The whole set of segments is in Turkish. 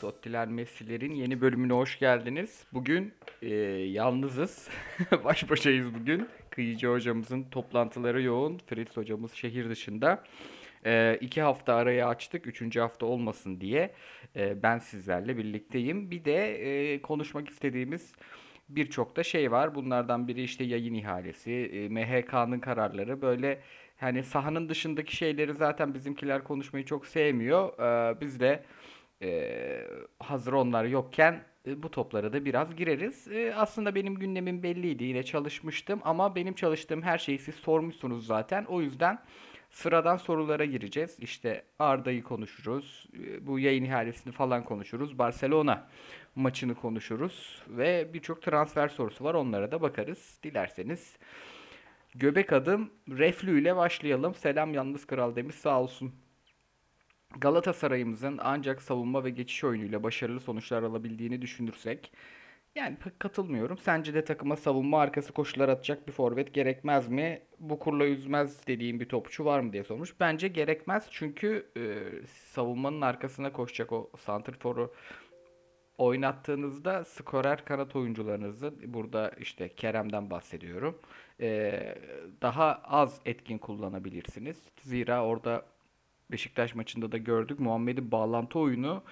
Tottiler Messi'lerin yeni bölümüne hoş geldiniz. Bugün e, yalnızız. Baş başayız bugün. Kıyıcı hocamızın toplantıları yoğun. Fritz hocamız şehir dışında. E, iki hafta arayı açtık. Üçüncü hafta olmasın diye. E, ben sizlerle birlikteyim. Bir de e, konuşmak istediğimiz birçok da şey var. Bunlardan biri işte yayın ihalesi, e, MHK'nın kararları. Böyle hani sahanın dışındaki şeyleri zaten bizimkiler konuşmayı çok sevmiyor. E, biz de e, hazır onlar yokken e, bu toplara da biraz gireriz. E, aslında benim gündemim belliydi. Yine çalışmıştım ama benim çalıştığım her şeyi siz sormuşsunuz zaten. O yüzden sıradan sorulara gireceğiz. İşte Arda'yı konuşuruz. e, Bu yayın ihalesini falan konuşuruz. Barcelona maçını konuşuruz ve birçok transfer sorusu var. Onlara da bakarız. Dilerseniz göbek adım reflü ile başlayalım. Selam yalnız kral demiş sağ olsun. Galatasaray'ımızın ancak savunma ve geçiş oyunuyla başarılı sonuçlar alabildiğini düşünürsek yani pek katılmıyorum. Sence de takıma savunma arkası koşular atacak bir forvet gerekmez mi? Bu kurla yüzmez dediğim bir topçu var mı diye sormuş. Bence gerekmez çünkü e, savunmanın arkasına koşacak o santrforu oynattığınızda skorer kanat oyuncularınızı burada işte Kerem'den bahsediyorum. e, daha az etkin kullanabilirsiniz. Zira orada Beşiktaş maçında da gördük. Muhammed'in bağlantı oyunu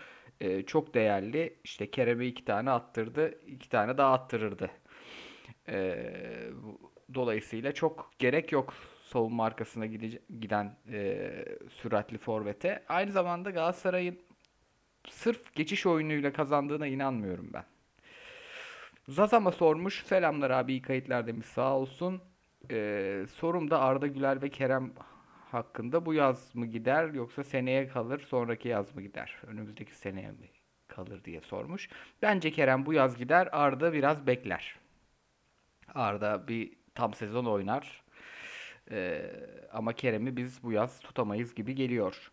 e, çok değerli. İşte Kerem'e iki tane attırdı. iki tane daha attırırdı. E, dolayısıyla çok gerek yok savunma arkasına gide- giden e, süratli forvete. Aynı zamanda Galatasaray'ın sırf geçiş oyunuyla kazandığına inanmıyorum ben. Zazama sormuş. Selamlar abi iyi kayıtlar demiş sağ olsun. Ee, sorum da Arda Güler ve Kerem hakkında bu yaz mı gider yoksa seneye kalır sonraki yaz mı gider? Önümüzdeki seneye mi kalır diye sormuş. Bence Kerem bu yaz gider Arda biraz bekler. Arda bir tam sezon oynar. Ee, ama Kerem'i biz bu yaz tutamayız gibi geliyor.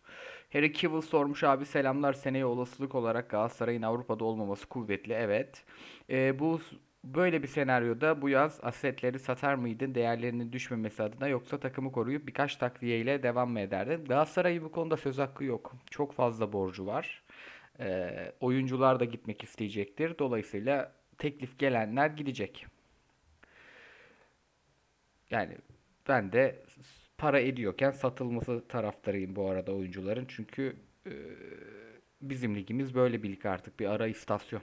Harry Kewell sormuş abi selamlar seneye olasılık olarak Galatasaray'ın Avrupa'da olmaması kuvvetli evet. Ee, bu böyle bir senaryoda bu yaz asetleri satar mıydın değerlerinin düşmemesi adına yoksa takımı koruyup birkaç takviyeyle devam mı ederdin? Galatasaray'ın bu konuda söz hakkı yok. Çok fazla borcu var. Ee, oyuncular da gitmek isteyecektir. Dolayısıyla teklif gelenler gidecek. Yani ben de para ediyorken satılması taraftarıyım bu arada oyuncuların. Çünkü e, bizim ligimiz böyle bir lig artık bir ara istasyon.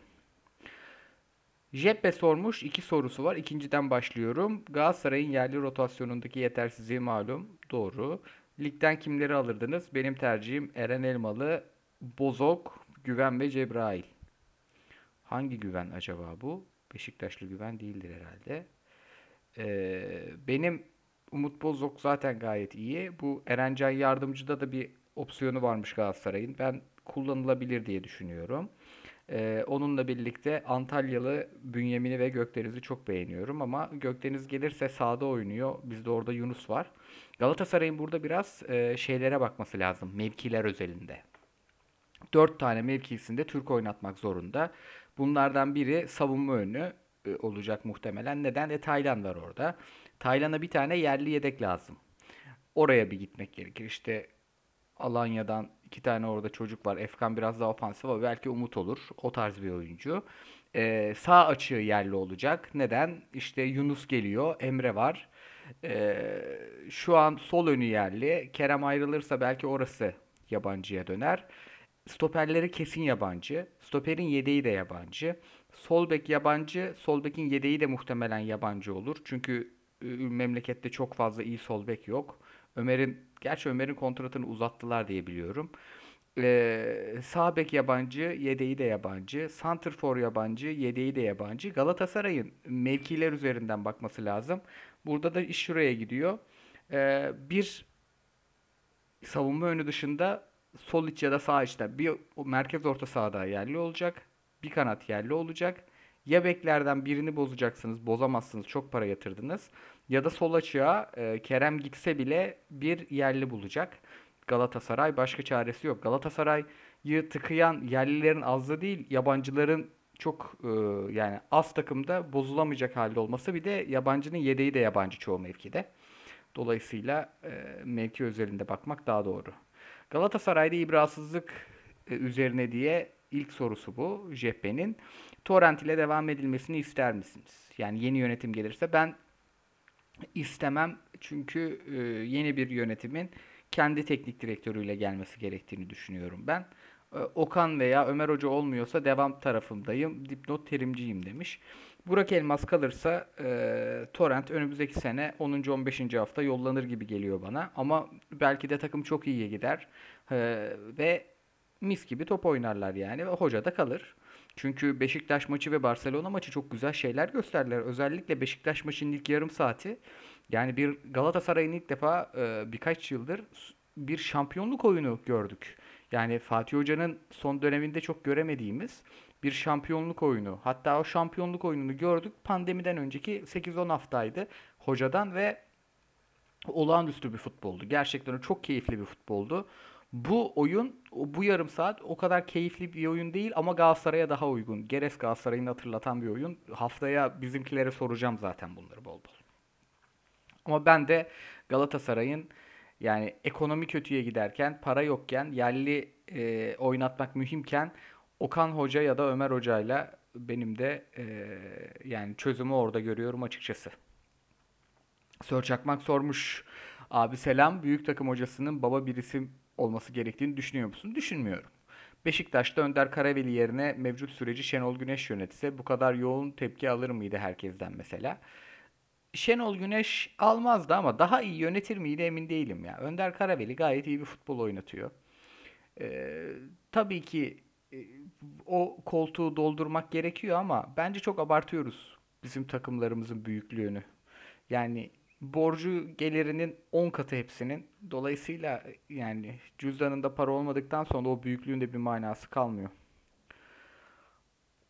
Jeppe sormuş. iki sorusu var. İkinciden başlıyorum. Galatasaray'ın yerli rotasyonundaki yetersizliği malum. Doğru. Ligden kimleri alırdınız? Benim tercihim Eren Elmalı, Bozok, Güven ve Cebrail. Hangi güven acaba bu? Beşiktaşlı güven değildir herhalde. Ee, benim Umut Bozok zaten gayet iyi. Bu Erencan Yardımcı'da da bir opsiyonu varmış Galatasaray'ın. Ben kullanılabilir diye düşünüyorum. Ee, onunla birlikte Antalyalı Bünyamin'i ve Gökdeniz'i çok beğeniyorum ama Gökdeniz gelirse sağda oynuyor. Bizde orada Yunus var. Galatasaray'ın burada biraz e, şeylere bakması lazım. Mevkiler özelinde. 4 tane mevkisinde Türk oynatmak zorunda. Bunlardan biri savunma önü e, olacak muhtemelen. Neden? E Taylan var orada. Taylan'a bir tane yerli yedek lazım. Oraya bir gitmek gerekir. İşte Alanya'dan iki tane orada çocuk var. Efkan biraz daha ofansif ama belki Umut olur. O tarz bir oyuncu. Ee, sağ açığı yerli olacak. Neden? İşte Yunus geliyor. Emre var. Ee, şu an sol önü yerli. Kerem ayrılırsa belki orası yabancıya döner. Stoperleri kesin yabancı. Stoperin yedeği de yabancı. Sol bek yabancı. Sol bekin yedeği de muhtemelen yabancı olur. Çünkü e, memlekette çok fazla iyi sol bek yok. Ömer'in gerçi Ömer'in kontratını uzattılar diye biliyorum. Ee, sağ bek yabancı, yedeği de yabancı. Santrfor yabancı, yedeği de yabancı. Galatasaray'ın mevkiler üzerinden bakması lazım. Burada da iş şuraya gidiyor. Ee, bir savunma önü dışında sol iç ya da sağ içte bir merkez orta sahada yerli olacak. Bir kanat yerli olacak. Ya beklerden birini bozacaksınız, bozamazsınız, çok para yatırdınız. Ya da sol açığa e, Kerem gitse bile bir yerli bulacak. Galatasaray başka çaresi yok. Galatasaray'ı tıkayan yerlilerin azlığı değil, yabancıların çok e, yani az takımda bozulamayacak halde olması bir de yabancının yedeği de yabancı çoğu mevkide. Dolayısıyla e, mevki özelinde bakmak daha doğru. Galatasaray'da ibrasızlık e, üzerine diye İlk sorusu bu Jeppe'nin. Torrent ile devam edilmesini ister misiniz? Yani yeni yönetim gelirse ben istemem çünkü e, yeni bir yönetimin kendi teknik direktörüyle gelmesi gerektiğini düşünüyorum ben. E, Okan veya Ömer Hoca olmuyorsa devam tarafındayım. Dipnot terimciyim demiş. Burak Elmas kalırsa e, Torrent önümüzdeki sene 10. 15. hafta yollanır gibi geliyor bana. Ama belki de takım çok iyiye gider. E, ve mis gibi top oynarlar yani. Ve hoca da kalır. Çünkü Beşiktaş maçı ve Barcelona maçı çok güzel şeyler gösterdiler. Özellikle Beşiktaş maçının ilk yarım saati. Yani bir Galatasaray'ın ilk defa e, birkaç yıldır bir şampiyonluk oyunu gördük. Yani Fatih Hoca'nın son döneminde çok göremediğimiz bir şampiyonluk oyunu. Hatta o şampiyonluk oyununu gördük pandemiden önceki 8-10 haftaydı hocadan ve olağanüstü bir futboldu. Gerçekten çok keyifli bir futboldu. Bu oyun, bu yarım saat o kadar keyifli bir oyun değil ama Galatasaray'a daha uygun. Geres Galatasaray'ını hatırlatan bir oyun. Haftaya bizimkilere soracağım zaten bunları bol bol. Ama ben de Galatasaray'ın yani ekonomi kötüye giderken, para yokken, yerli e, oynatmak mühimken Okan Hoca ya da Ömer Hoca'yla benim de e, yani çözümü orada görüyorum açıkçası. Sör Çakmak sormuş. Abi selam. Büyük takım hocasının baba bir isim olması gerektiğini düşünüyor musun? Düşünmüyorum. Beşiktaş'ta Önder Karaveli yerine mevcut süreci Şenol Güneş yönetse bu kadar yoğun tepki alır mıydı herkesten mesela? Şenol Güneş almazdı ama daha iyi yönetir miydi emin değilim ya. Önder Karaveli gayet iyi bir futbol oynatıyor. Ee, tabii ki e, o koltuğu doldurmak gerekiyor ama bence çok abartıyoruz bizim takımlarımızın büyüklüğünü. Yani borcu gelirinin 10 katı hepsinin. Dolayısıyla yani cüzdanında para olmadıktan sonra o büyüklüğün de bir manası kalmıyor.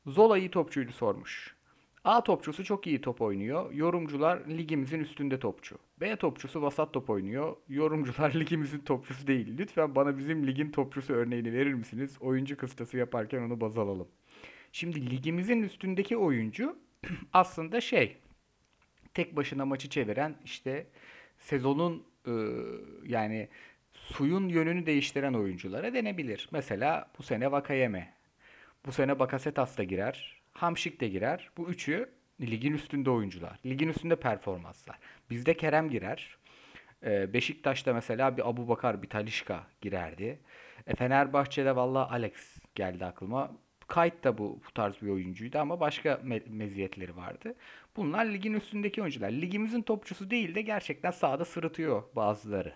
Zola iyi topçuydu sormuş. A topçusu çok iyi top oynuyor. Yorumcular ligimizin üstünde topçu. B topçusu vasat top oynuyor. Yorumcular ligimizin topçusu değil. Lütfen bana bizim ligin topçusu örneğini verir misiniz? Oyuncu kıstası yaparken onu baz alalım. Şimdi ligimizin üstündeki oyuncu aslında şey tek başına maçı çeviren işte sezonun e, yani suyun yönünü değiştiren oyunculara denebilir. Mesela bu sene Vakayeme. Bu sene Bakasetas da girer. Hamşik de girer. Bu üçü ligin üstünde oyuncular. Ligin üstünde performanslar. Bizde Kerem girer. E, Beşiktaş'ta mesela bir Abu Bakar, bir Talişka girerdi. E, Fenerbahçe'de valla Alex geldi aklıma. Kayıt da bu, bu tarz bir oyuncuydu ama başka me- meziyetleri vardı. Bunlar ligin üstündeki oyuncular. Ligimizin topçusu değil de gerçekten sahada sırıtıyor bazıları.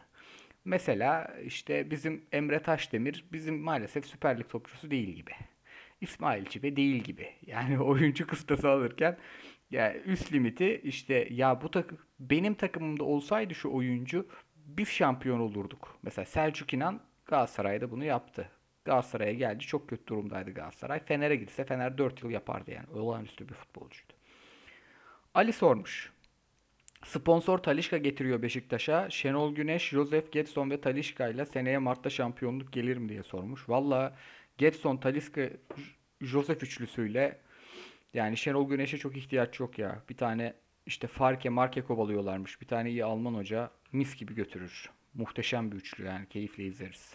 Mesela işte bizim Emre Taşdemir bizim maalesef Süper Lig topçusu değil gibi. İsmail Çipe değil gibi. Yani oyuncu kıstası alırken yani üst limiti işte ya bu takım benim takımımda olsaydı şu oyuncu biz şampiyon olurduk. Mesela Selçuk İnan Galatasaray'da bunu yaptı. Galatasaray'a geldi. Çok kötü durumdaydı Galatasaray. Fener'e gitse Fener 4 yıl yapardı yani. Olağanüstü bir futbolcuydu. Ali sormuş. Sponsor Talişka getiriyor Beşiktaş'a. Şenol Güneş, Josef Getson ve Talişka ile seneye Mart'ta şampiyonluk gelir mi diye sormuş. Valla Getson, Talişka, Josef üçlüsüyle yani Şenol Güneş'e çok ihtiyaç yok ya. Bir tane işte Farke, Marke kovalıyorlarmış. Bir tane iyi Alman hoca mis gibi götürür. Muhteşem bir üçlü yani keyifle izleriz.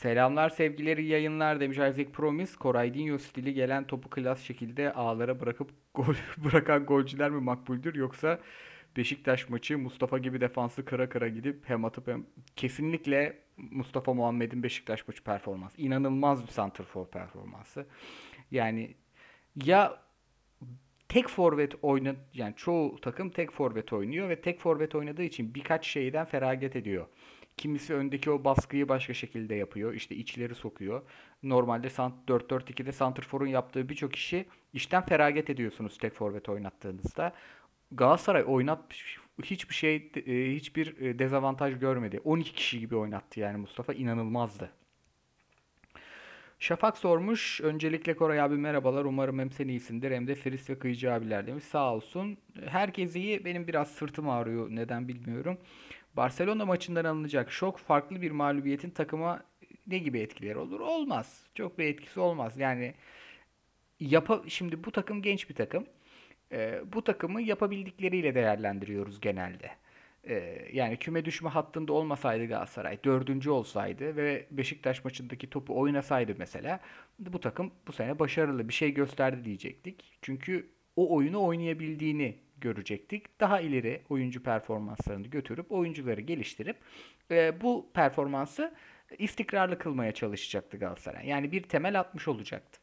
Selamlar sevgileri yayınlar demiş Isaac Promise. Koraydinho stili gelen topu klas şekilde ağlara bırakıp gol bırakan golcüler mi makbuldür yoksa Beşiktaş maçı Mustafa gibi defansı kıra kıra gidip hem atıp hem kesinlikle Mustafa Muhammed'in Beşiktaş maçı performansı. İnanılmaz bir santrfor performansı. Yani ya tek forvet oynat yani çoğu takım tek forvet oynuyor ve tek forvet oynadığı için birkaç şeyden feragat ediyor. Kimisi öndeki o baskıyı başka şekilde yapıyor. İşte içleri sokuyor. Normalde 4-4-2'de Santrfor'un yaptığı birçok işi işten feragat ediyorsunuz tek forvet oynattığınızda. Galatasaray oynat hiçbir şey e, hiçbir e, dezavantaj görmedi. 12 kişi gibi oynattı yani Mustafa inanılmazdı. Şafak sormuş. Öncelikle Koray abi merhabalar. Umarım hem sen iyisindir hem de Feris ve Kıyıcı abiler demiş. Sağ olsun. Herkes iyi. Benim biraz sırtım ağrıyor. Neden bilmiyorum. Barcelona maçından alınacak şok farklı bir mağlubiyetin takıma ne gibi etkileri olur? Olmaz. Çok bir etkisi olmaz. Yani yapa şimdi bu takım genç bir takım. Ee, bu takımı yapabildikleriyle değerlendiriyoruz genelde. Ee, yani küme düşme hattında olmasaydı Galatasaray, dördüncü olsaydı ve Beşiktaş maçındaki topu oynasaydı mesela bu takım bu sene başarılı bir şey gösterdi diyecektik. Çünkü o oyunu oynayabildiğini görecektik. Daha ileri oyuncu performanslarını götürüp oyuncuları geliştirip e, bu performansı istikrarlı kılmaya çalışacaktı Galatasaray. Yani bir temel atmış olacaktı.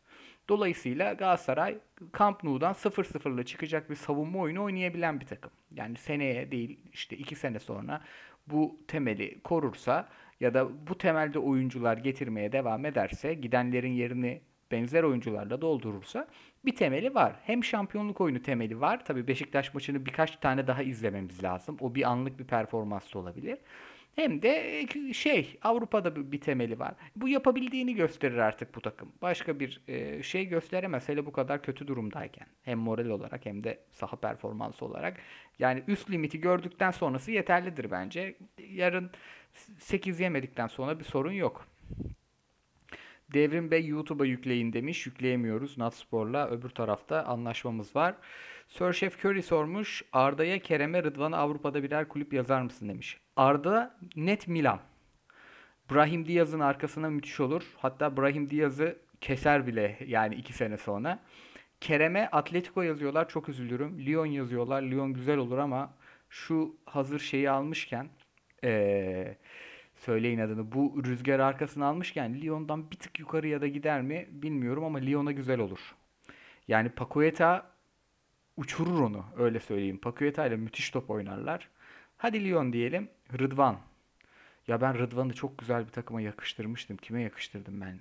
Dolayısıyla Galatasaray Camp Nou'dan 0-0'la çıkacak bir savunma oyunu oynayabilen bir takım. Yani seneye değil işte 2 sene sonra bu temeli korursa ya da bu temelde oyuncular getirmeye devam ederse gidenlerin yerini benzer oyuncularla doldurursa bir temeli var. Hem şampiyonluk oyunu temeli var. Tabii Beşiktaş maçını birkaç tane daha izlememiz lazım. O bir anlık bir performans olabilir. Hem de e, şey Avrupa'da bir temeli var. Bu yapabildiğini gösterir artık bu takım. Başka bir e, şey gösteremez hele bu kadar kötü durumdayken. Hem moral olarak hem de saha performansı olarak. Yani üst limiti gördükten sonrası yeterlidir bence. Yarın 8 yemedikten sonra bir sorun yok. Devrim Bey YouTube'a yükleyin demiş. Yükleyemiyoruz Natspor'la. Öbür tarafta anlaşmamız var. Sir Chef Curry sormuş. Arda'ya, Kerem'e, Rıdvan'a Avrupa'da birer kulüp yazar mısın demiş. Arda net Milan. Brahim Diaz'ın arkasına müthiş olur. Hatta Brahim Diaz'ı keser bile yani iki sene sonra. Kerem'e Atletico yazıyorlar. Çok üzülürüm. Lyon yazıyorlar. Lyon güzel olur ama şu hazır şeyi almışken ee, söyleyin adını. Bu rüzgar arkasını almışken Lyon'dan bir tık yukarıya da gider mi bilmiyorum ama Lyon'a güzel olur. Yani Paqueta uçurur onu öyle söyleyeyim. Paqueta ile müthiş top oynarlar. Hadi Lyon diyelim. Rıdvan. Ya ben Rıdvan'ı çok güzel bir takıma yakıştırmıştım. Kime yakıştırdım ben?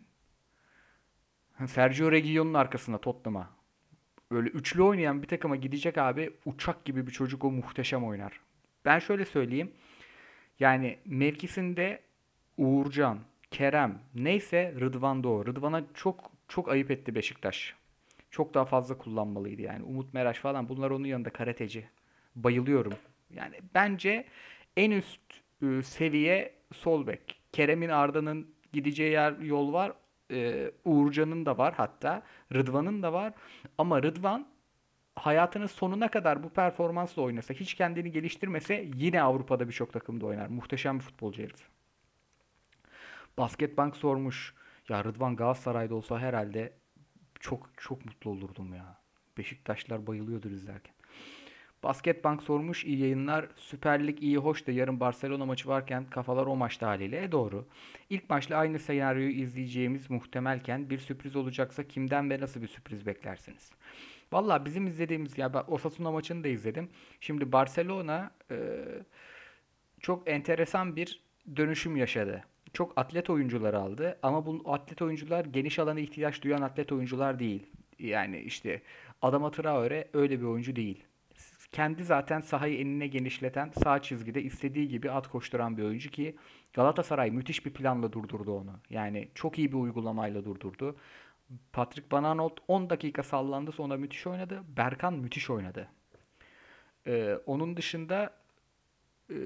Sergio Reguilon'un arkasına Tottenham'a. Öyle üçlü oynayan bir takıma gidecek abi. Uçak gibi bir çocuk o muhteşem oynar. Ben şöyle söyleyeyim. Yani mevkisinde Uğurcan, Kerem neyse Rıdvan da. Rıdvan'a çok çok ayıp etti Beşiktaş. Çok daha fazla kullanmalıydı yani. Umut Meraş falan bunlar onun yanında karateci. Bayılıyorum. Yani bence en üst e, seviye sol bek. Kerem'in Arda'nın gideceği yer yol var. E, Uğurcan'ın da var hatta. Rıdvan'ın da var. Ama Rıdvan hayatının sonuna kadar bu performansla oynasa, hiç kendini geliştirmese yine Avrupa'da birçok takımda oynar. Muhteşem bir futbolcu herif. Basketbank sormuş. Ya Rıdvan Galatasaray'da olsa herhalde çok çok mutlu olurdum ya. Beşiktaşlar bayılıyordur izlerken. Basketbank sormuş iyi yayınlar. Süper Lig iyi hoş da yarın Barcelona maçı varken kafalar o maçta haliyle. E doğru. İlk maçla aynı senaryoyu izleyeceğimiz muhtemelken bir sürpriz olacaksa kimden ve nasıl bir sürpriz beklersiniz? Valla bizim izlediğimiz ya ben Osasuna maçını da izledim. Şimdi Barcelona e, çok enteresan bir dönüşüm yaşadı. Çok atlet oyuncular aldı ama bu atlet oyuncular geniş alana ihtiyaç duyan atlet oyuncular değil. Yani işte Adama Traore öyle bir oyuncu değil. Kendi zaten sahayı enine genişleten sağ çizgide istediği gibi at koşturan bir oyuncu ki Galatasaray müthiş bir planla durdurdu onu. Yani çok iyi bir uygulamayla durdurdu. Patrick Van Aanholt 10 dakika sallandı sonra müthiş oynadı. Berkan müthiş oynadı. Ee, onun dışında e,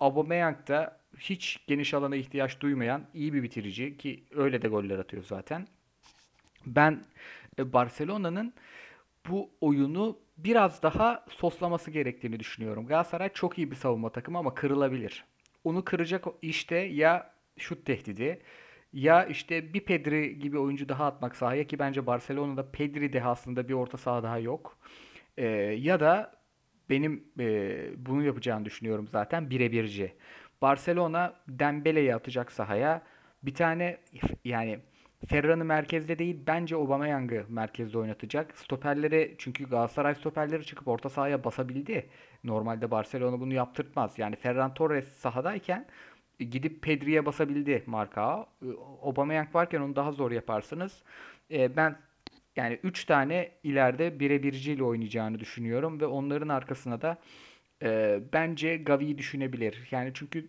Aubameyang da hiç geniş alana ihtiyaç duymayan iyi bir bitirici ki öyle de goller atıyor zaten. Ben e, Barcelona'nın bu oyunu biraz daha soslaması gerektiğini düşünüyorum. Galatasaray çok iyi bir savunma takımı ama kırılabilir. Onu kıracak işte ya şut tehdidi ya işte bir Pedri gibi oyuncu daha atmak sahaya ki bence Barcelona'da Pedri dehasında bir orta saha daha yok. Ee, ya da benim e, bunu yapacağını düşünüyorum zaten birebirci. Barcelona Dembele'yi atacak sahaya. Bir tane yani Ferran'ı merkezde değil bence Aubameyang'ı merkezde oynatacak. Stoperleri çünkü Galatasaray stoperleri çıkıp orta sahaya basabildi. Normalde Barcelona bunu yaptırtmaz. Yani Ferran Torres sahadayken gidip Pedri'ye basabildi marka. Aubameyang varken onu daha zor yaparsınız. E, ben yani 3 tane ileride birebirciyle oynayacağını düşünüyorum ve onların arkasına da e, bence Gavi'yi düşünebilir. Yani çünkü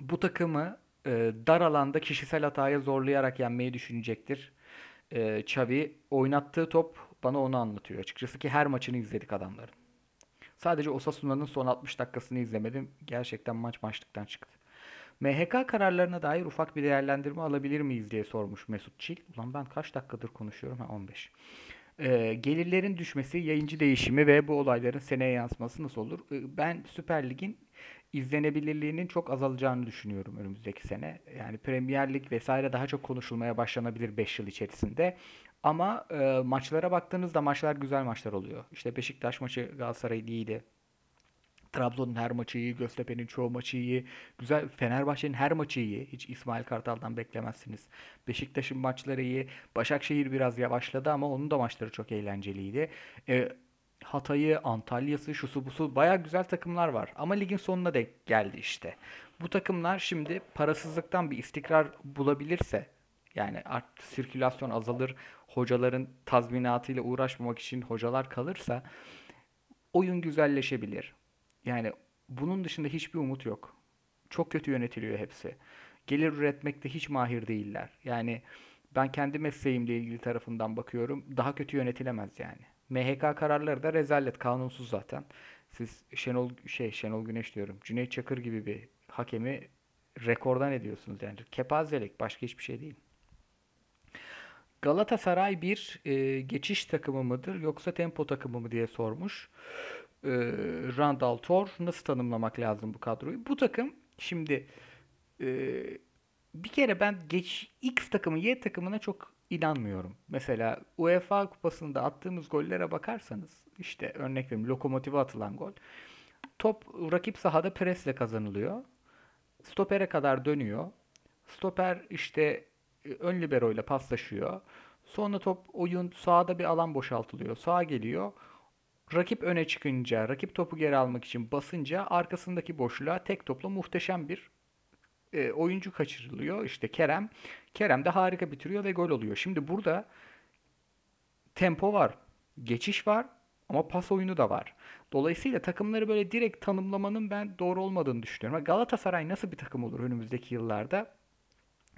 bu takımı e, dar alanda kişisel hataya zorlayarak yenmeyi düşünecektir. E, Xavi oynattığı top bana onu anlatıyor. Açıkçası ki her maçını izledik adamların. Sadece Osasuna'nın son 60 dakikasını izlemedim. Gerçekten maç maçlıktan çıktı. MHK kararlarına dair ufak bir değerlendirme alabilir miyiz diye sormuş Mesut Çil. Ulan ben kaç dakikadır konuşuyorum? Ha 15. Ee, gelirlerin düşmesi, yayıncı değişimi ve bu olayların seneye yansıması nasıl olur? Ee, ben Süper Lig'in izlenebilirliğinin çok azalacağını düşünüyorum önümüzdeki sene. Yani Premier Lig vesaire daha çok konuşulmaya başlanabilir 5 yıl içerisinde. Ama e, maçlara baktığınızda maçlar güzel maçlar oluyor. İşte Beşiktaş maçı Galatasaray'ın iyiydi. Trabzon'un her maçı iyi, Göztepe'nin çoğu maçı iyi. Güzel Fenerbahçe'nin her maçı iyi. Hiç İsmail Kartal'dan beklemezsiniz. Beşiktaş'ın maçları iyi. Başakşehir biraz yavaşladı ama onun da maçları çok eğlenceliydi. E, Hatay'ı, Antalya'sı, şusu busu baya güzel takımlar var. Ama ligin sonuna denk geldi işte. Bu takımlar şimdi parasızlıktan bir istikrar bulabilirse yani artık sirkülasyon azalır, hocaların tazminatıyla uğraşmamak için hocalar kalırsa oyun güzelleşebilir. Yani bunun dışında hiçbir umut yok. Çok kötü yönetiliyor hepsi. Gelir üretmekte hiç mahir değiller. Yani ben kendi mesleğimle ilgili tarafından bakıyorum. Daha kötü yönetilemez yani. MHK kararları da rezalet, kanunsuz zaten. Siz Şenol şey Şenol Güneş diyorum. Cüneyt Çakır gibi bir hakemi rekordan ediyorsunuz yani. Kepazelik başka hiçbir şey değil. Galatasaray bir e, geçiş takımı mıdır yoksa tempo takımı mı diye sormuş. E, Randall Tor nasıl tanımlamak lazım bu kadroyu? Bu takım şimdi e, bir kere ben geç X takımı Y takımına çok inanmıyorum. Mesela UEFA kupasında attığımız gollere bakarsanız işte örnek vereyim Lokomotiv'e atılan gol. Top rakip sahada presle kazanılıyor. Stopere kadar dönüyor. Stoper işte e, ön libero ile paslaşıyor. Sonra top oyun sağda bir alan boşaltılıyor. Sağa geliyor. Rakip öne çıkınca, rakip topu geri almak için basınca arkasındaki boşluğa tek topla muhteşem bir e, oyuncu kaçırılıyor. İşte Kerem. Kerem de harika bitiriyor ve gol oluyor. Şimdi burada tempo var, geçiş var ama pas oyunu da var. Dolayısıyla takımları böyle direkt tanımlamanın ben doğru olmadığını düşünüyorum. Galatasaray nasıl bir takım olur önümüzdeki yıllarda?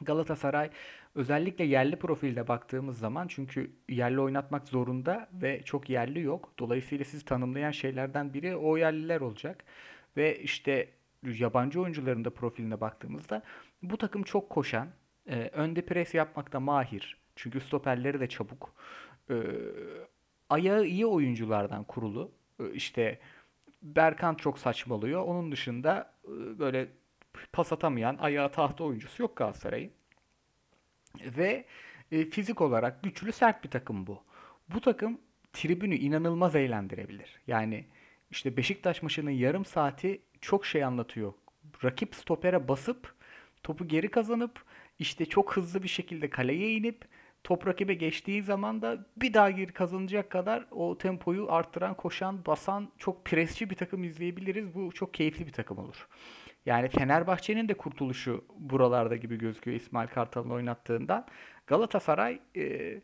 Galatasaray özellikle yerli profilde baktığımız zaman çünkü yerli oynatmak zorunda ve çok yerli yok. Dolayısıyla sizi tanımlayan şeylerden biri o yerliler olacak. Ve işte yabancı oyuncuların da profiline baktığımızda bu takım çok koşan, e, önde pres yapmakta mahir. Çünkü stoperleri de çabuk. E, ayağı iyi oyunculardan kurulu. E, işte Berkant çok saçmalıyor. Onun dışında e, böyle pas atamayan, ayağı tahta oyuncusu yok Galatasaray'ın. Ve e, fizik olarak güçlü sert bir takım bu. Bu takım tribünü inanılmaz eğlendirebilir. Yani işte Beşiktaş maçının yarım saati çok şey anlatıyor. Rakip stopere basıp topu geri kazanıp işte çok hızlı bir şekilde kaleye inip top rakibe geçtiği zaman da bir daha geri kazanacak kadar o tempoyu arttıran, koşan, basan çok presçi bir takım izleyebiliriz. Bu çok keyifli bir takım olur. Yani Fenerbahçe'nin de kurtuluşu buralarda gibi gözüküyor İsmail Kartal'ın oynattığından. Galatasaray e,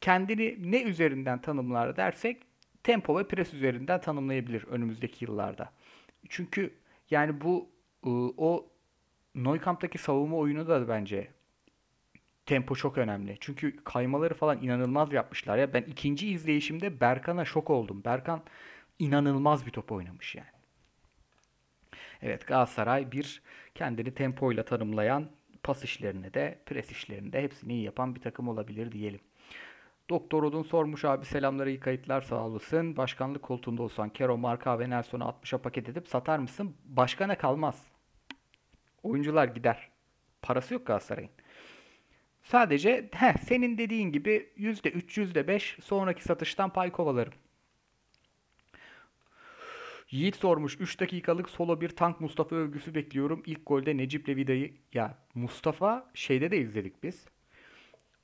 kendini ne üzerinden tanımlar dersek tempo ve pres üzerinden tanımlayabilir önümüzdeki yıllarda. Çünkü yani bu e, o Neukamp'taki savunma oyunu da bence tempo çok önemli. Çünkü kaymaları falan inanılmaz yapmışlar ya. Ben ikinci izleyişimde Berkan'a şok oldum. Berkan inanılmaz bir top oynamış yani. Evet Galatasaray bir kendini tempoyla tanımlayan pas işlerini de pres işlerini de hepsini iyi yapan bir takım olabilir diyelim. Doktor Odun sormuş abi selamları iyi kayıtlar sağ olasın. Başkanlık koltuğunda olsan Kero, Marka ve Nelson'u 60'a paket edip satar mısın? Başkana kalmaz. Oyuncular gider. Parası yok Galatasaray'ın. Sadece heh, senin dediğin gibi %3, %5 sonraki satıştan pay kovalarım. Yiğit sormuş 3 dakikalık solo bir tank Mustafa övgüsü bekliyorum. İlk golde Necip'le Vida'yı ya Mustafa şeyde de izledik biz.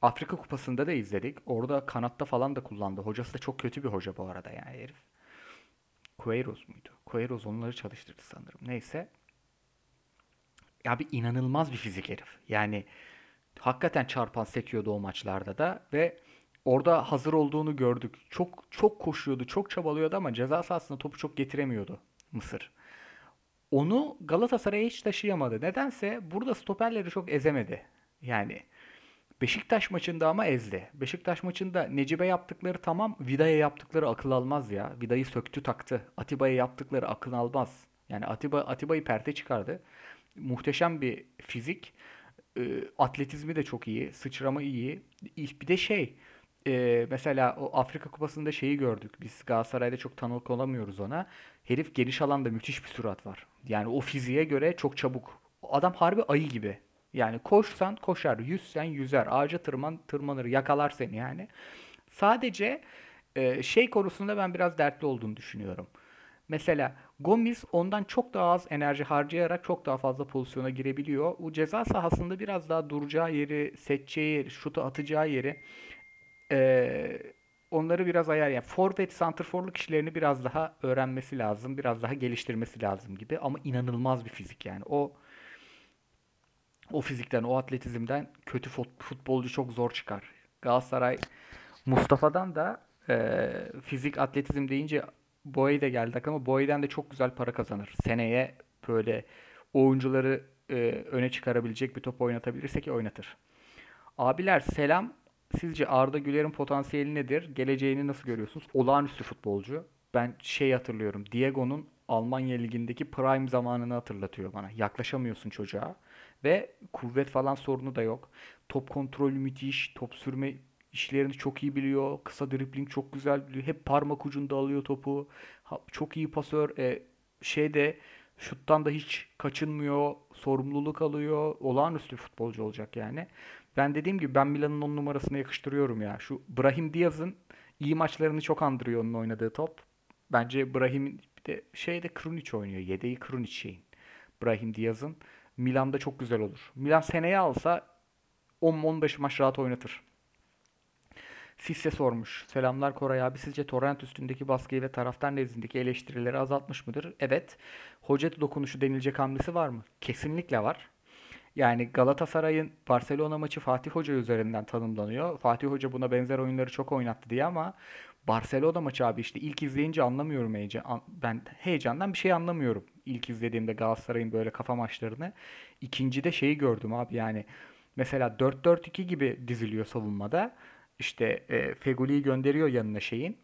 Afrika Kupası'nda da izledik. Orada kanatta falan da kullandı. Hocası da çok kötü bir hoca bu arada yani herif. Queiroz muydu? Queiroz onları çalıştırdı sanırım. Neyse. Ya bir inanılmaz bir fizik herif. Yani hakikaten çarpan sekiyordu o maçlarda da ve orada hazır olduğunu gördük. Çok çok koşuyordu, çok çabalıyordu ama ceza sahasında topu çok getiremiyordu Mısır. Onu Galatasaray'a hiç taşıyamadı. Nedense burada stoperleri çok ezemedi. Yani Beşiktaş maçında ama ezdi. Beşiktaş maçında Necibe yaptıkları tamam, Vida'ya yaptıkları akıl almaz ya. Vida'yı söktü taktı. Atiba'ya yaptıkları akıl almaz. Yani Atiba Atiba'yı perte çıkardı. Muhteşem bir fizik. E, atletizmi de çok iyi. Sıçrama iyi. Bir de şey e, mesela o Afrika Kupası'nda şeyi gördük. Biz Galatasaray'da çok tanık olamıyoruz ona. Herif geniş alanda müthiş bir sürat var. Yani o fiziğe göre çok çabuk. Adam harbi ayı gibi. Yani koşsan koşar, yüzsen yüzer, ağaca tırman tırmanır, yakalar seni yani. Sadece e, şey konusunda ben biraz dertli olduğunu düşünüyorum. Mesela Gomis ondan çok daha az enerji harcayarak çok daha fazla pozisyona girebiliyor. O ceza sahasında biraz daha duracağı yeri, seçeceği yeri, şutu atacağı yeri e, onları biraz ayar yani forvet, santrforluk işlerini biraz daha öğrenmesi lazım, biraz daha geliştirmesi lazım gibi ama inanılmaz bir fizik yani. O o fizikten, o atletizmden kötü futbolcu çok zor çıkar. Galatasaray Mustafa'dan da e, fizik atletizm deyince Boye de geldi ama Boye'den de çok güzel para kazanır. Seneye böyle oyuncuları e, öne çıkarabilecek bir top oynatabilirsek oynatır. Abiler selam. Sizce Arda Güler'in potansiyeli nedir? Geleceğini nasıl görüyorsunuz? Olağanüstü futbolcu. Ben şey hatırlıyorum. Diego'nun Almanya Ligi'ndeki prime zamanını hatırlatıyor bana. Yaklaşamıyorsun çocuğa. Ve kuvvet falan sorunu da yok. Top kontrolü müthiş. Top sürme işlerini çok iyi biliyor. Kısa dribbling çok güzel biliyor. Hep parmak ucunda alıyor topu. Çok iyi pasör. E, şeyde şuttan da hiç kaçınmıyor. Sorumluluk alıyor. Olağanüstü futbolcu olacak yani. Ben dediğim gibi ben Milan'ın on numarasına yakıştırıyorum ya. Şu Brahim Diaz'ın iyi maçlarını çok andırıyor onun oynadığı top. Bence Brahim bir de şeyde Krunic oynuyor. Yedeği Krunic şeyin. Brahim Diaz'ın. Milan'da çok güzel olur. Milan seneye alsa 10-15 maç rahat oynatır. Sisse sormuş. Selamlar Koray abi. Sizce Torrent üstündeki baskıyı ve taraftar nezdindeki eleştirileri azaltmış mıdır? Evet. Hoca dokunuşu denilecek hamlesi var mı? Kesinlikle var. Yani Galatasaray'ın Barcelona maçı Fatih Hoca üzerinden tanımlanıyor. Fatih Hoca buna benzer oyunları çok oynattı diye ama Barcelona maçı abi işte ilk izleyince anlamıyorum heyecan. Ben heyecandan bir şey anlamıyorum. İlk izlediğimde Galatasaray'ın böyle kafa maçlarını. İkincide şeyi gördüm abi yani. Mesela 4-4-2 gibi diziliyor savunmada. İşte e, Feguli'yi gönderiyor yanına şeyin.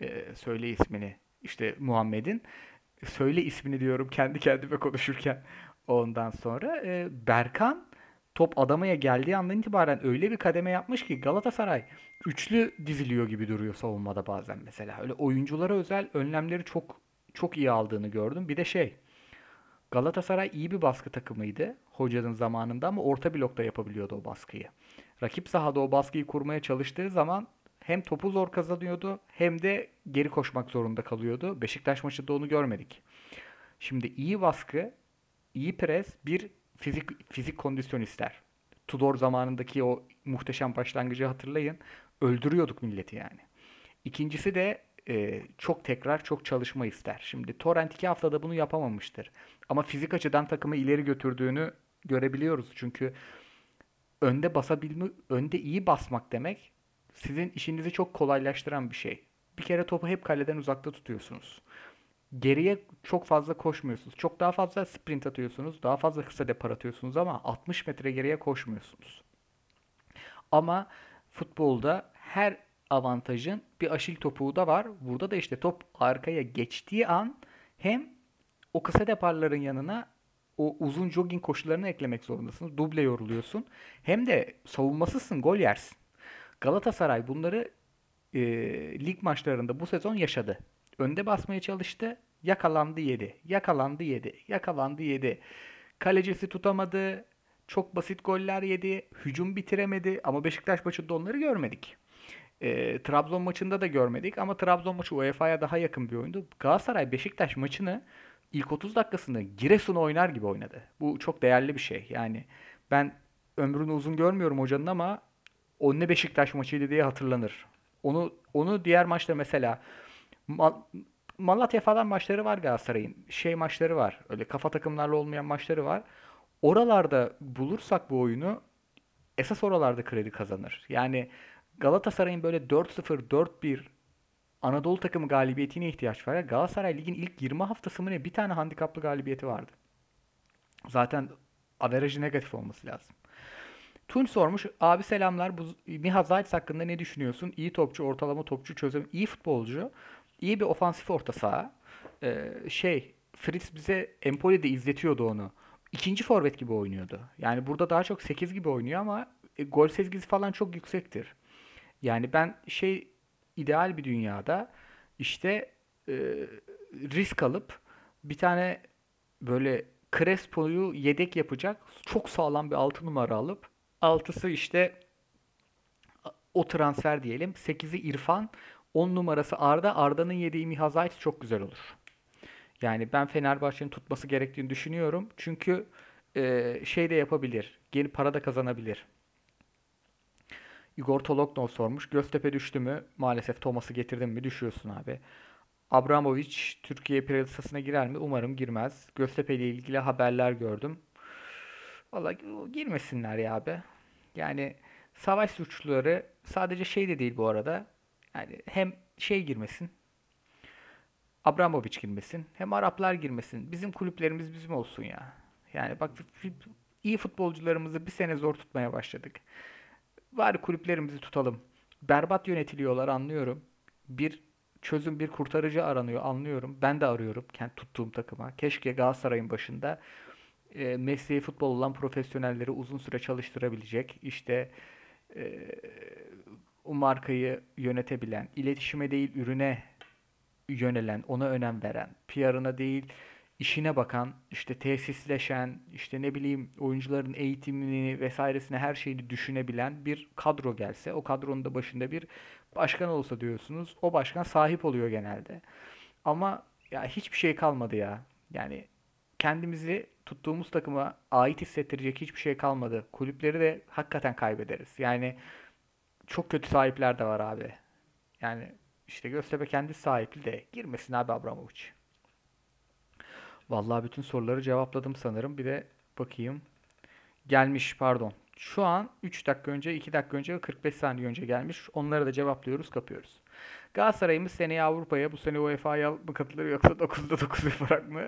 E, söyle ismini. İşte Muhammed'in. Söyle ismini diyorum kendi kendime konuşurken. Ondan sonra e, Berkan top adamaya geldiği andan itibaren öyle bir kademe yapmış ki Galatasaray üçlü diziliyor gibi duruyor savunmada bazen mesela. Öyle oyunculara özel önlemleri çok çok iyi aldığını gördüm. Bir de şey Galatasaray iyi bir baskı takımıydı hocanın zamanında ama orta blokta yapabiliyordu o baskıyı. Rakip sahada o baskıyı kurmaya çalıştığı zaman hem topu zor kazanıyordu hem de geri koşmak zorunda kalıyordu. Beşiktaş maçında onu görmedik. Şimdi iyi baskı iyi pres bir fizik fizik kondisyon ister. Tudor zamanındaki o muhteşem başlangıcı hatırlayın. Öldürüyorduk milleti yani. İkincisi de e, çok tekrar çok çalışma ister. Şimdi Torrent iki haftada bunu yapamamıştır. Ama fizik açıdan takımı ileri götürdüğünü görebiliyoruz. Çünkü önde basabilme, önde iyi basmak demek sizin işinizi çok kolaylaştıran bir şey. Bir kere topu hep kaleden uzakta tutuyorsunuz geriye çok fazla koşmuyorsunuz. Çok daha fazla sprint atıyorsunuz. Daha fazla kısa depar atıyorsunuz ama 60 metre geriye koşmuyorsunuz. Ama futbolda her avantajın bir aşil topuğu da var. Burada da işte top arkaya geçtiği an hem o kısa deparların yanına o uzun jogging koşularını eklemek zorundasınız. Duble yoruluyorsun. Hem de savunmasızsın, gol yersin. Galatasaray bunları e, lig maçlarında bu sezon yaşadı. Önde basmaya çalıştı. Yakalandı yedi. Yakalandı yedi. Yakalandı yedi. Kalecisi tutamadı. Çok basit goller yedi. Hücum bitiremedi. Ama Beşiktaş maçında onları görmedik. E, Trabzon maçında da görmedik. Ama Trabzon maçı UEFA'ya daha yakın bir oyundu. Galatasaray Beşiktaş maçını ilk 30 dakikasında Giresun oynar gibi oynadı. Bu çok değerli bir şey. Yani ben ömrünü uzun görmüyorum hocanın ama o ne Beşiktaş maçıydı diye hatırlanır. Onu onu diğer maçta mesela Mal Malatya falan maçları var Galatasaray'ın. Şey maçları var. Öyle kafa takımlarla olmayan maçları var. Oralarda bulursak bu oyunu esas oralarda kredi kazanır. Yani Galatasaray'ın böyle 4-0, 4-1 Anadolu takımı galibiyetine ihtiyaç var. Galatasaray ligin ilk 20 haftası mı ne bir tane handikaplı galibiyeti vardı. Zaten averajı negatif olması lazım. Tunç sormuş. Abi selamlar. Bu Miha Zayt hakkında ne düşünüyorsun? İyi topçu, ortalama topçu, çözüm, iyi futbolcu. İyi bir ofansif orta saha. Ee, şey Fritz bize Empoli'de izletiyordu onu. İkinci forvet gibi oynuyordu. Yani burada daha çok 8 gibi oynuyor ama e, gol sezgisi falan çok yüksektir. Yani ben şey ideal bir dünyada işte e, risk alıp bir tane böyle Crespo'yu yedek yapacak çok sağlam bir 6 numara alıp altısı işte o transfer diyelim. 8'i İrfan, 10 numarası Arda. Arda'nın yediği Mihazayt çok güzel olur. Yani ben Fenerbahçe'nin tutması gerektiğini düşünüyorum. Çünkü e, şey de yapabilir. Gelip para da kazanabilir. Igor Toloknov sormuş. Göztepe düştü mü? Maalesef Thomas'ı getirdim mi? Düşüyorsun abi. Abramovich Türkiye piyasasına girer mi? Umarım girmez. Göztepe ile ilgili haberler gördüm. Valla girmesinler ya abi. Yani savaş suçluları sadece şey de değil bu arada. Yani hem şey girmesin. Abramovich girmesin. Hem Araplar girmesin. Bizim kulüplerimiz bizim olsun ya. Yani bak iyi futbolcularımızı bir sene zor tutmaya başladık. Bari kulüplerimizi tutalım. Berbat yönetiliyorlar anlıyorum. Bir çözüm, bir kurtarıcı aranıyor anlıyorum. Ben de arıyorum kendi tuttuğum takıma. Keşke Galatasaray'ın başında e, mesleği futbol olan profesyonelleri uzun süre çalıştırabilecek, işte e, o markayı yönetebilen, iletişime değil ürüne yönelen, ona önem veren, PR'ına değil işine bakan, işte tesisleşen, işte ne bileyim oyuncuların eğitimini vesairesine her şeyini düşünebilen bir kadro gelse, o kadronun da başında bir başkan olsa diyorsunuz. O başkan sahip oluyor genelde. Ama ya hiçbir şey kalmadı ya. Yani kendimizi tuttuğumuz takıma ait hissettirecek hiçbir şey kalmadı. Kulüpleri de hakikaten kaybederiz. Yani çok kötü sahipler de var abi. Yani işte Göztepe kendi sahibi de girmesin abi Abramovich. Vallahi bütün soruları cevapladım sanırım. Bir de bakayım. Gelmiş pardon. Şu an 3 dakika önce, 2 dakika önce ve 45 saniye önce gelmiş. Onları da cevaplıyoruz, kapıyoruz. Galatasaray'ımız seneye Avrupa'ya, bu sene UEFA'ya mı katılır yoksa 9'da 9 yaparak mı?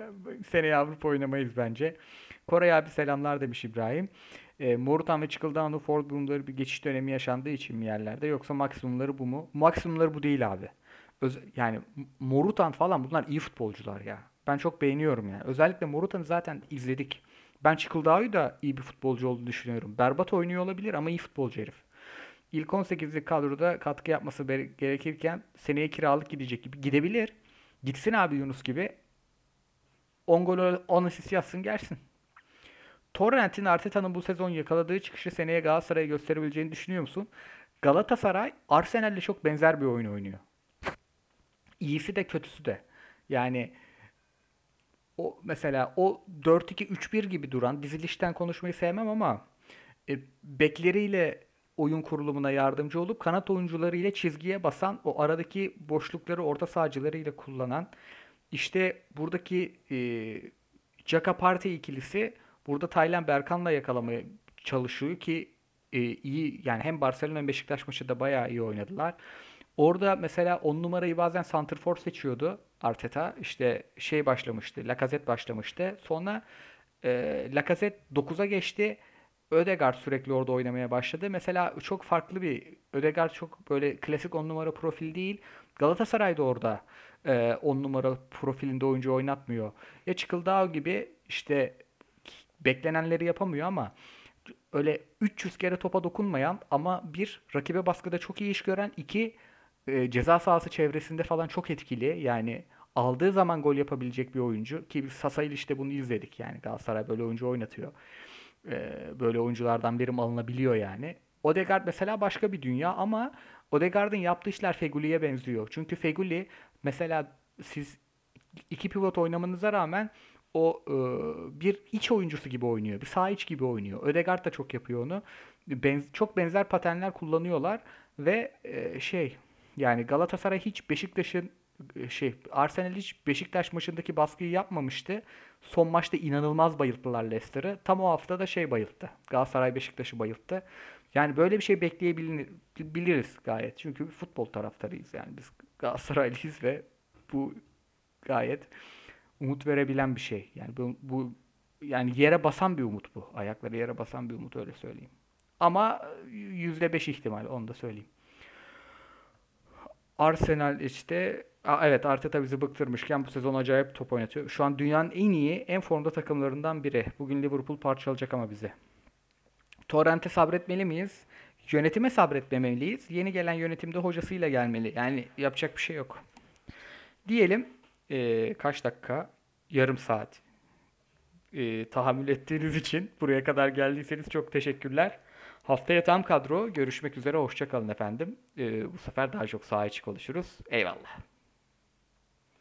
Seneye Avrupa oynamayız bence. Koray abi selamlar demiş İbrahim. E, Morutan ve Çıkıldağ'ın Ford durumları bir geçiş dönemi yaşandığı için mi yerlerde yoksa maksimumları bu mu? Maksimumları bu değil abi. Öz, yani Morutan falan bunlar iyi futbolcular ya. Ben çok beğeniyorum yani. Özellikle Morutan'ı zaten izledik. Ben Çıkıldağ'ı da iyi bir futbolcu olduğunu düşünüyorum. Berbat oynuyor olabilir ama iyi futbolcu herif. İlk 18'lik kadroda katkı yapması gerekirken seneye kiralık gidecek gibi gidebilir. Gitsin abi Yunus gibi. 10 gol 10 asist yazsın gelsin. Torrent'in Arteta'nın bu sezon yakaladığı çıkışı seneye Galatasaray'a gösterebileceğini düşünüyor musun? Galatasaray Arsenal'le çok benzer bir oyun oynuyor. İyisi de kötüsü de. Yani o mesela o 4-2-3-1 gibi duran dizilişten konuşmayı sevmem ama e, bekleriyle oyun kurulumuna yardımcı olup kanat oyuncuları ile çizgiye basan o aradaki boşlukları orta sahacıları ile kullanan işte buradaki e, Jaka Partey ikilisi burada Taylan Berkan'la yakalamaya çalışıyor ki e, iyi yani hem Barcelona hem Beşiktaş maçı da bayağı iyi oynadılar. Orada mesela 10 numarayı bazen santrfor seçiyordu Arteta. İşte şey başlamıştı. Lacazette başlamıştı. Sonra e, Lacazette 9'a geçti. Ödegaard sürekli orada oynamaya başladı. Mesela çok farklı bir Ödegaard çok böyle klasik 10 numara profil değil. Galatasaray da orada 10 e, numara profilinde oyuncu oynatmıyor. Ya Çıkıldağ gibi işte beklenenleri yapamıyor ama öyle 300 kere topa dokunmayan ama bir rakibe baskıda çok iyi iş gören iki e, ceza sahası çevresinde falan çok etkili. Yani aldığı zaman gol yapabilecek bir oyuncu ki biz Sasa ile işte bunu izledik yani Galatasaray böyle oyuncu oynatıyor. E, böyle oyunculardan birim alınabiliyor yani. Odegaard mesela başka bir dünya ama Odegaard'ın yaptığı işler Feguli'ye benziyor. Çünkü Feguli mesela siz iki pivot oynamanıza rağmen o e, bir iç oyuncusu gibi oynuyor. Bir sağ iç gibi oynuyor. Ödegaard da çok yapıyor onu. Benz, çok benzer paternler kullanıyorlar ve e, şey yani Galatasaray hiç Beşiktaş'ın e, şey Arsenal hiç Beşiktaş maçındaki baskıyı yapmamıştı. Son maçta inanılmaz bayılttılar Leicester'ı. Tam o hafta da şey bayılttı. Galatasaray Beşiktaş'ı bayılttı. Yani böyle bir şey bekleyebiliriz gayet. Çünkü futbol taraftarıyız yani biz Galatasaraylıyız ve bu gayet umut verebilen bir şey. Yani bu, bu yani yere basan bir umut bu. Ayakları yere basan bir umut öyle söyleyeyim. Ama %5 ihtimal onu da söyleyeyim. Arsenal işte Aa, evet Arteta bizi bıktırmışken bu sezon acayip top oynatıyor. Şu an dünyanın en iyi, en formda takımlarından biri. Bugün Liverpool parçalayacak ama bizi. Torrent'e sabretmeli miyiz? Yönetime sabretmemeliyiz. Yeni gelen yönetimde hocasıyla gelmeli. Yani yapacak bir şey yok. Diyelim eee, kaç dakika? Yarım saat. Eee, tahammül ettiğiniz için buraya kadar geldiyseniz çok teşekkürler. Haftaya tam kadro. Görüşmek üzere. Hoşça kalın efendim. Eee, bu sefer daha çok saha içi konuşuruz. Eyvallah.